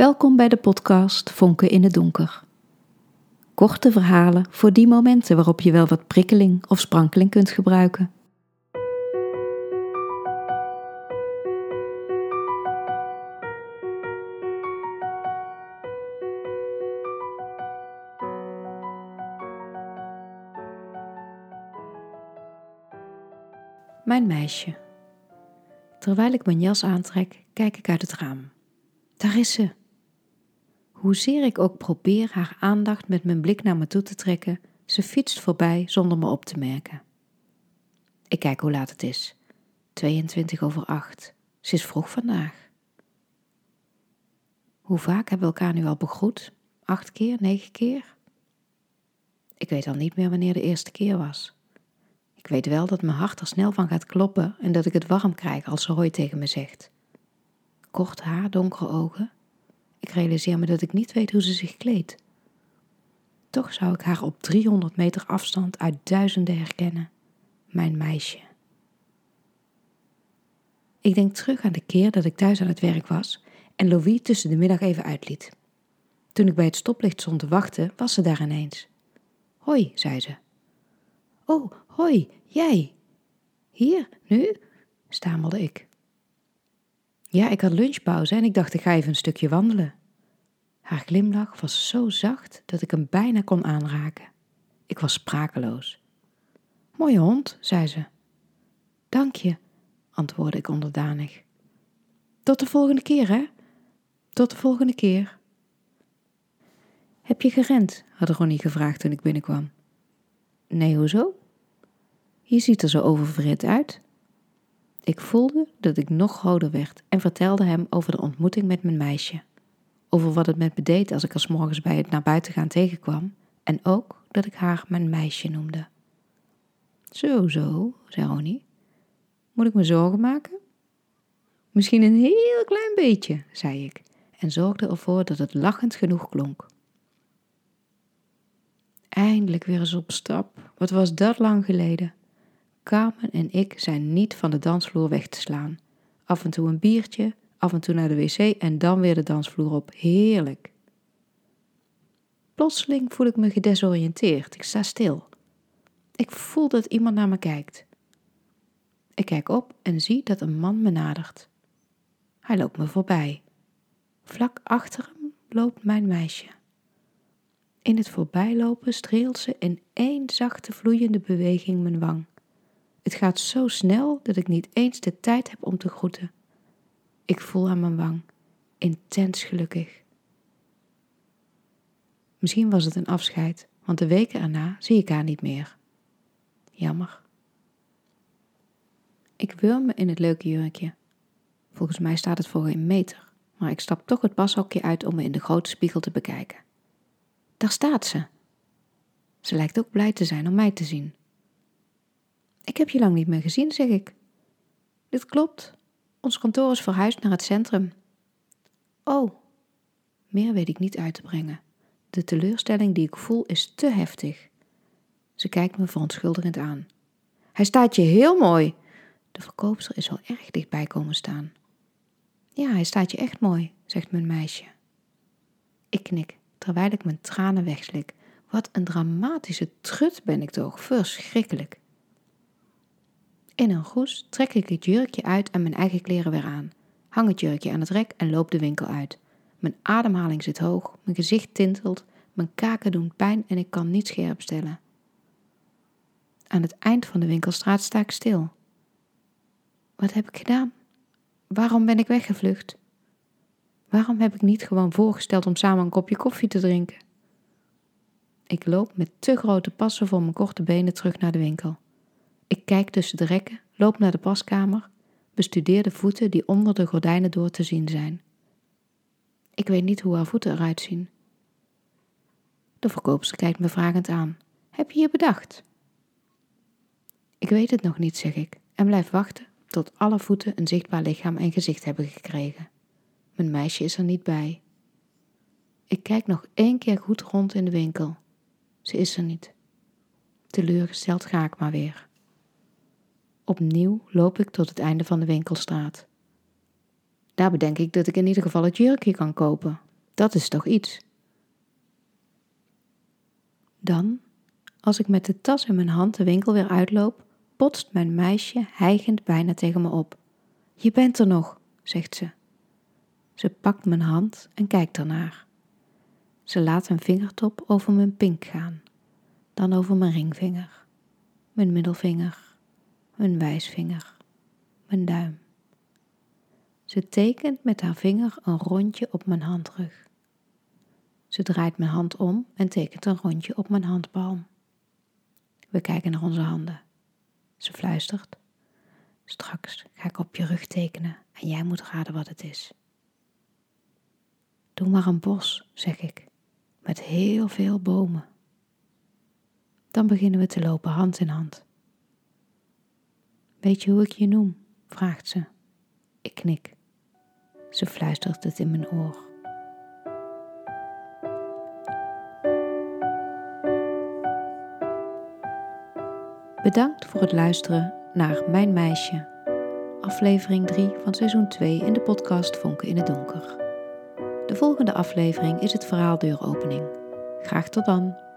Welkom bij de podcast Vonken in het Donker. Korte verhalen voor die momenten waarop je wel wat prikkeling of sprankeling kunt gebruiken. Mijn meisje. Terwijl ik mijn jas aantrek, kijk ik uit het raam. Daar is ze. Hoezeer ik ook probeer haar aandacht met mijn blik naar me toe te trekken, ze fietst voorbij zonder me op te merken. Ik kijk hoe laat het is. 22 over 8. Ze is vroeg vandaag. Hoe vaak hebben we elkaar nu al begroet? Acht keer, negen keer? Ik weet al niet meer wanneer de eerste keer was. Ik weet wel dat mijn hart er snel van gaat kloppen en dat ik het warm krijg als ze hoi tegen me zegt. Kort haar, donkere ogen. Ik realiseer me dat ik niet weet hoe ze zich kleedt. Toch zou ik haar op 300 meter afstand uit duizenden herkennen. Mijn meisje. Ik denk terug aan de keer dat ik thuis aan het werk was en Louis tussen de middag even uitliet. Toen ik bij het stoplicht stond te wachten, was ze daar ineens. Hoi, zei ze. Oh, hoi, jij. Hier, nu? stamelde ik. Ja, ik had lunchpauze en ik dacht ik ga even een stukje wandelen. Haar glimlach was zo zacht dat ik hem bijna kon aanraken. Ik was sprakeloos. Mooie hond, zei ze. Dank je, antwoordde ik onderdanig. Tot de volgende keer, hè? Tot de volgende keer. Heb je gerend? had Ronnie gevraagd toen ik binnenkwam. Nee, hoezo? Je ziet er zo oververhit uit. Ik voelde dat ik nog roder werd en vertelde hem over de ontmoeting met mijn meisje. Over wat het met me deed als ik er morgens bij het naar buiten gaan tegenkwam en ook dat ik haar mijn meisje noemde. Zo, zo, zei Ronnie. Moet ik me zorgen maken? Misschien een heel klein beetje, zei ik en zorgde ervoor dat het lachend genoeg klonk. Eindelijk weer eens op stap. Wat was dat lang geleden? Carmen en ik zijn niet van de dansvloer weg te slaan. Af en toe een biertje, af en toe naar de wc en dan weer de dansvloer op. Heerlijk. Plotseling voel ik me gedesoriënteerd. Ik sta stil. Ik voel dat iemand naar me kijkt. Ik kijk op en zie dat een man me nadert. Hij loopt me voorbij. Vlak achter hem loopt mijn meisje. In het voorbijlopen streelt ze in één zachte vloeiende beweging mijn wang. Het gaat zo snel dat ik niet eens de tijd heb om te groeten. Ik voel aan mijn wang, intens gelukkig. Misschien was het een afscheid, want de weken erna zie ik haar niet meer. Jammer. Ik wurm me in het leuke jurkje. Volgens mij staat het voor een meter, maar ik stap toch het pashokje uit om me in de grote spiegel te bekijken. Daar staat ze. Ze lijkt ook blij te zijn om mij te zien. Ik heb je lang niet meer gezien, zeg ik. Dit klopt. Ons kantoor is verhuisd naar het centrum. Oh, meer weet ik niet uit te brengen. De teleurstelling die ik voel is te heftig. Ze kijkt me verontschuldigend aan. Hij staat je heel mooi. De verkoopster is wel erg dichtbij komen staan. Ja, hij staat je echt mooi, zegt mijn meisje. Ik knik, terwijl ik mijn tranen wegslik. Wat een dramatische trut ben ik toch, verschrikkelijk. In een groes trek ik het jurkje uit en mijn eigen kleren weer aan. Hang het jurkje aan het rek en loop de winkel uit. Mijn ademhaling zit hoog, mijn gezicht tintelt, mijn kaken doen pijn en ik kan niet scherp stellen. Aan het eind van de winkelstraat sta ik stil. Wat heb ik gedaan? Waarom ben ik weggevlucht? Waarom heb ik niet gewoon voorgesteld om samen een kopje koffie te drinken? Ik loop met te grote passen voor mijn korte benen terug naar de winkel. Ik kijk tussen de rekken, loop naar de paskamer, bestudeer de voeten die onder de gordijnen door te zien zijn. Ik weet niet hoe haar voeten eruit zien. De verkoopster kijkt me vragend aan. Heb je je bedacht? Ik weet het nog niet, zeg ik, en blijf wachten tot alle voeten een zichtbaar lichaam en gezicht hebben gekregen. Mijn meisje is er niet bij. Ik kijk nog één keer goed rond in de winkel. Ze is er niet. Teleurgesteld ga ik maar weer. Opnieuw loop ik tot het einde van de winkelstraat. Daar bedenk ik dat ik in ieder geval het jurkje kan kopen. Dat is toch iets? Dan, als ik met de tas in mijn hand de winkel weer uitloop, botst mijn meisje hijgend bijna tegen me op. Je bent er nog, zegt ze. Ze pakt mijn hand en kijkt ernaar. Ze laat een vingertop over mijn pink gaan, dan over mijn ringvinger, mijn middelvinger, mijn wijsvinger, mijn duim. Ze tekent met haar vinger een rondje op mijn handrug. Ze draait mijn hand om en tekent een rondje op mijn handpalm. We kijken naar onze handen. Ze fluistert. Straks ga ik op je rug tekenen en jij moet raden wat het is. Doe maar een bos, zeg ik, met heel veel bomen. Dan beginnen we te lopen hand in hand. Weet je hoe ik je noem? vraagt ze. Ik knik. Ze fluistert het in mijn oor. Bedankt voor het luisteren naar Mijn Meisje, aflevering 3 van seizoen 2 in de podcast Vonken in het Donker. De volgende aflevering is het verhaal deuropening. Graag tot dan!